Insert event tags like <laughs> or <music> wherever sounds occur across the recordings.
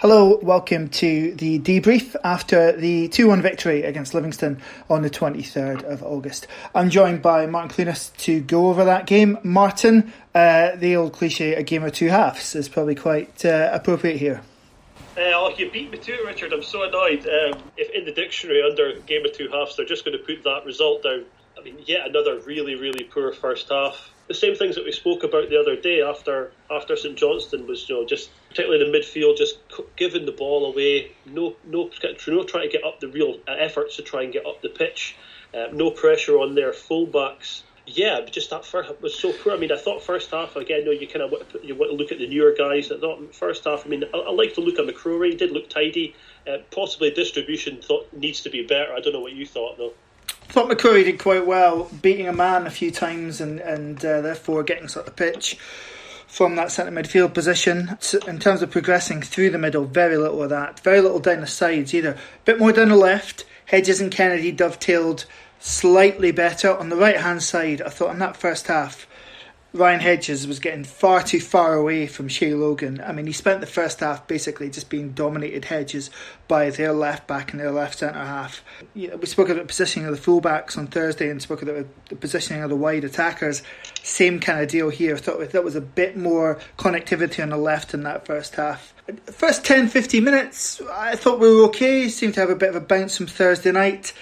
Hello, welcome to the debrief after the 2 1 victory against Livingston on the 23rd of August. I'm joined by Martin Clunas to go over that game. Martin, uh, the old cliche, a game of two halves, is probably quite uh, appropriate here. Uh, oh, you beat me to it, Richard. I'm so annoyed. Um, if in the dictionary under game of two halves, they're just going to put that result down. I mean, yet another really, really poor first half the same things that we spoke about the other day after after St Johnstone was you know just particularly in the midfield just giving the ball away. No no no trying to get up the real efforts to try and get up the pitch. Uh, no pressure on their fullbacks. Yeah just that first was so poor. I mean I thought first half again know you kind of you want to look at the newer guys. I thought first half I mean I, I like to look at McCrorie he did look tidy. Uh, possibly distribution thought needs to be better. I don't know what you thought though. Thought McCrorie did quite well, beating a man a few times and and uh, therefore getting sort of the pitch from that centre midfield position. In terms of progressing through the middle, very little of that. Very little down the sides either. A bit more down the left. Hedges and Kennedy dovetailed slightly better. On the right hand side, I thought in that first half, Ryan Hedges was getting far too far away from Shay Logan. I mean, he spent the first half basically just being dominated Hedges by their left back and their left centre half. We spoke about the positioning of the fullbacks on Thursday and spoke about the positioning of the wide attackers. Same kind of deal here. I thought that was a bit more connectivity on the left in that first half. First 10 15 minutes, I thought we were okay. Seemed to have a bit of a bounce from Thursday night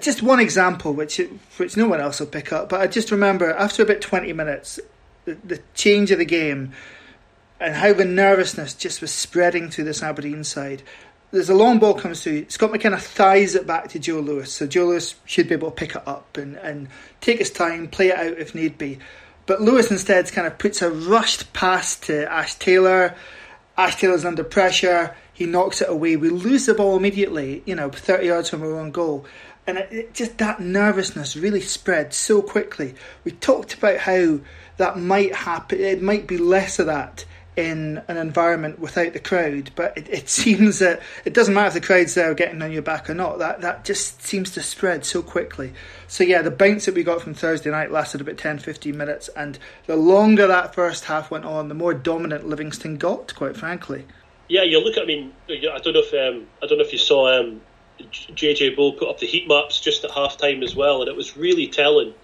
just one example, which which no one else will pick up, but I just remember after about twenty minutes, the, the change of the game, and how the nervousness just was spreading through this Aberdeen side. There's a long ball comes through. Scott McKenna thighs it back to Joe Lewis, so Joe Lewis should be able to pick it up and, and take his time, play it out if need be. But Lewis instead kind of puts a rushed pass to Ash Taylor. Ash Taylor's under pressure. He knocks it away. We lose the ball immediately, you know, 30 yards from our own goal and it, it, just that nervousness really spread so quickly. We talked about how that might happen. It might be less of that in an environment without the crowd, but it, it <laughs> seems that it doesn't matter if the crowd's there getting on your back or not. That that just seems to spread so quickly. So yeah, the bounce that we got from Thursday night lasted about 10, 15 minutes, and the longer that first half went on, the more dominant Livingston got. Quite frankly. Yeah, you look at. I mean, I don't know if um, I don't know if you saw um, JJ Bull put up the heat maps just at half time as well, and it was really telling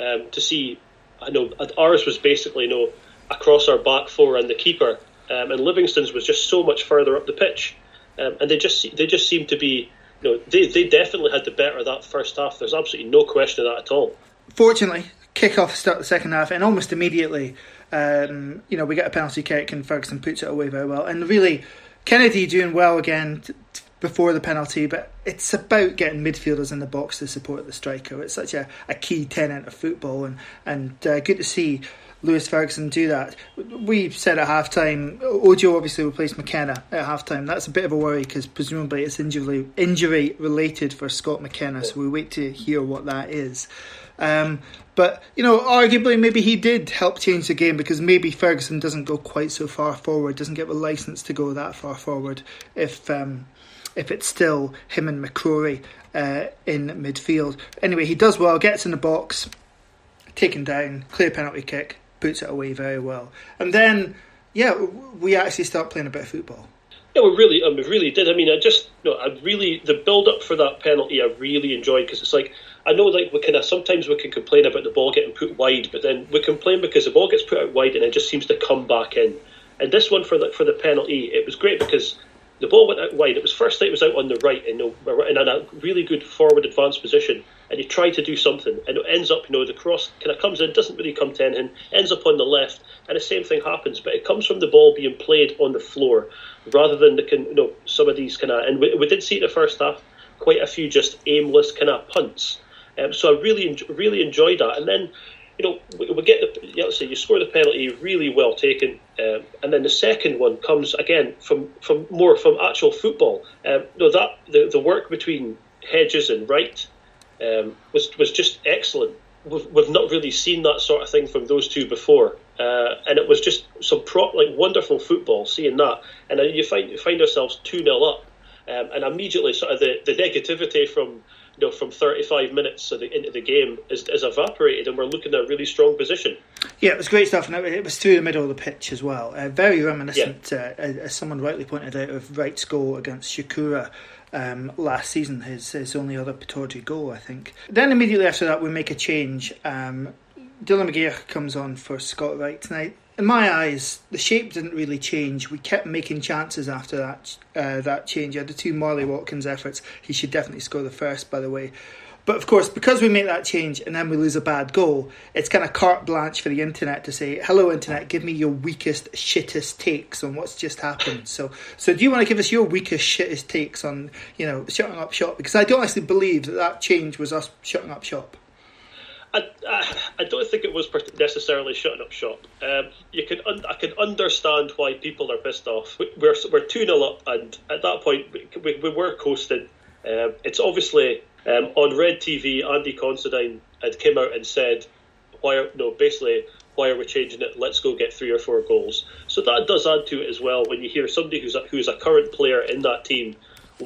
um, to see. I know ours was basically you know across our back four and the keeper, um, and Livingston's was just so much further up the pitch, um, and they just they just seemed to be you know they they definitely had the better of that first half. There's absolutely no question of that at all. Fortunately, kick off start the second half, and almost immediately, um, you know, we get a penalty kick, and Ferguson puts it away very well, and really. Kennedy doing well again, before the penalty, but it's about getting midfielders in the box to support the striker. It's such a, a key tenet of football, and and uh, good to see Lewis Ferguson do that. We said at half time, Ojo obviously replaced McKenna at half time. That's a bit of a worry because presumably it's injury injury related for Scott McKenna, so we wait to hear what that is. Um, but you know, arguably, maybe he did help change the game because maybe Ferguson doesn't go quite so far forward, doesn't get the license to go that far forward if um, if it's still him and McCrorie uh, in midfield. Anyway, he does well, gets in the box, taken down, clear penalty kick, puts it away very well. And then, yeah, we actually start playing a bit of football. Yeah, we really, um, we really did. I mean, I just, no, I really, the build up for that penalty, I really enjoyed because it's like, I know, like we kind of sometimes we can complain about the ball getting put wide, but then we complain because the ball gets put out wide and it just seems to come back in. And this one for the for the penalty, it was great because the ball went out wide. It was first it was out on the right in, in a really good forward advanced position, and he tried to do something, and it ends up, you know, the cross kind of comes in, doesn't really come to anything, ends up on the left, and the same thing happens, but it comes from the ball being played on the floor rather than the, you know, some of these kind of, and we, we did see in the first half, quite a few just aimless kind of punts. Um, so I really, really enjoyed that, and then you know, we, we get the, you know, say you score the penalty really well taken, um, and then the second one comes again from, from more from actual football. Um, no, that the, the work between Hedges and Wright um, was was just excellent. We've, we've not really seen that sort of thing from those two before, uh, and it was just some pro- like wonderful football. Seeing that, and then you find you find ourselves two 0 up, um, and immediately sort of the, the negativity from you know, from 35 minutes into the game is, is evaporated, and we're looking at a really strong position. Yeah, it was great stuff, and it was through the middle of the pitch as well. Uh, very reminiscent, yeah. uh, as someone rightly pointed out, of Wright's goal against Chikhura. Um, last season, his, his only other Pittodrie goal, I think. Then immediately after that, we make a change. Um, Dylan McGeouch comes on for Scott Wright tonight in my eyes, the shape didn't really change. We kept making chances after that uh, that change. had the two Marley Watkins efforts. He should definitely score the first, by the way. But of course, because we make that change and then we lose a bad goal, it's kind of carte blanche for the internet to say, "Hello, internet, give me your weakest, shittest takes on what's just happened." So, so do you want to give us your weakest, shittest takes on, you know, shutting up shop? Because I don't actually believe that that change was us shutting up shop. I, I, don't think it was necessarily shutting up shop. Um, you can un, I can understand why people are pissed off. We're we're two 0 up, and at that point we, we were coasting. Um, it's obviously um, on Red TV. Andy Considine had came out and said, "Why are no basically." Why are we changing it? Let's go get three or four goals. So that does add to it as well. When you hear somebody who's a, who's a current player in that team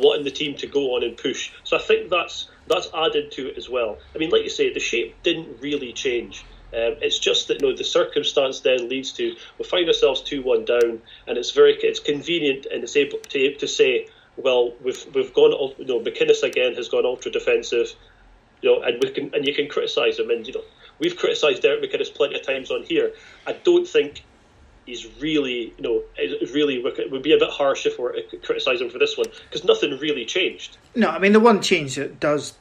wanting the team to go on and push, so I think that's that's added to it as well. I mean, like you say, the shape didn't really change. Um, it's just that you know, the circumstance then leads to we find ourselves two one down, and it's very it's convenient and it's able to, to say, well, we've we've gone you know McInnes again has gone ultra defensive, you know, and we can and you can criticise him, and you know we've criticised Derek McInnes plenty of times on here. I don't think he's really you know really would be a bit harsh if we're criticising for this one because nothing really changed. No, I mean the one change that does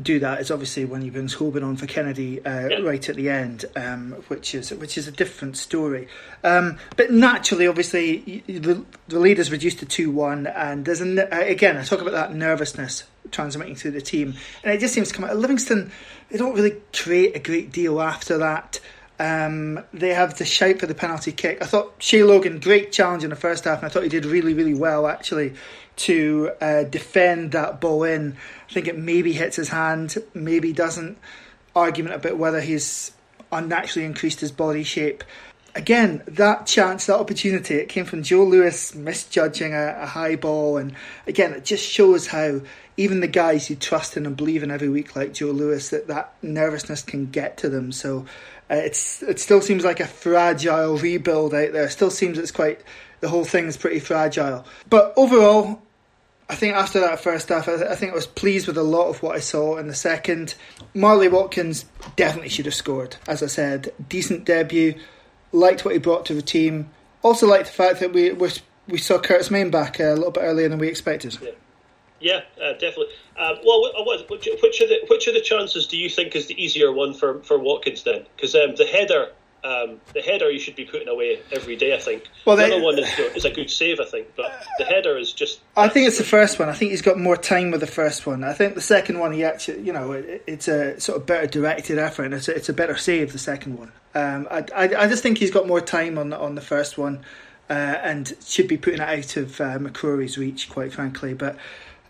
do that is obviously when he brings Hoban on for Kennedy uh, yeah. right at the end, um, which is which is a different story. Um, but naturally, obviously, the, the lead is reduced to two one, and there's an, again I talk about that nervousness transmitting through the team, and it just seems to come out. Livingston, they don't really create a great deal after that. Um, they have the shout for the penalty kick. I thought Shay Logan great challenge in the first half, and I thought he did really really well actually to uh, defend that ball in. I think it maybe hits his hand, maybe doesn't. Argument about whether he's unnaturally increased his body shape. Again, that chance, that opportunity, it came from Joe Lewis misjudging a, a high ball. And again, it just shows how even the guys who trust in and believe in every week, like Joe Lewis, that that nervousness can get to them. So uh, it's it still seems like a fragile rebuild out there. It still seems it's quite the whole thing is pretty fragile. But overall, I think after that first half, I, think I was pleased with a lot of what I saw in the second. Marley Watkins definitely should have scored. As I said, decent debut. Liked what he brought to the team. Also liked the fact that we we saw Curtis Main back a little bit earlier than we expected. Yeah, yeah uh, definitely. Uh, well, which, which, of the which of the chances do you think is the easier one for for Watkins then? Because um, the header um, the header you should be putting away every day, I think. Well, the other one is, is, a good save, I think, but the header is just. I think it's the first one. I think he's got more time with the first one. I think the second one, he actually, you know, it, it's a sort of better directed effort, and it's a, it's a better save. The second one, um, I, I, I just think he's got more time on on the first one, uh, and should be putting it out of uh, McCrorie's reach, quite frankly, but.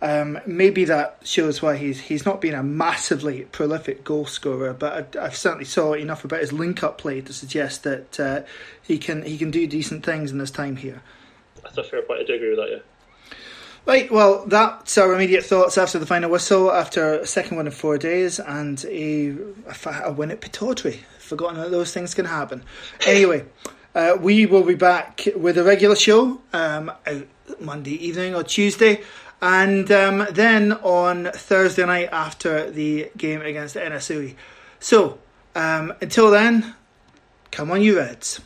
Um, maybe that shows why he's he's not been a massively prolific goal scorer, but I, I certainly saw enough about his link-up play to suggest that uh, he can he can do decent things in his time here. That's a fair point. I do agree with that. Yeah. Right, well, that's our immediate thoughts after the final whistle, after a second win in four days, and a, a win at Pittodrie. Forgotten that those things can happen. Anyway, uh, we will be back with a regular show um, Monday evening or Tuesday. And um, then on Thursday night after the game against NSUE. So, um, until then, come on, you Reds.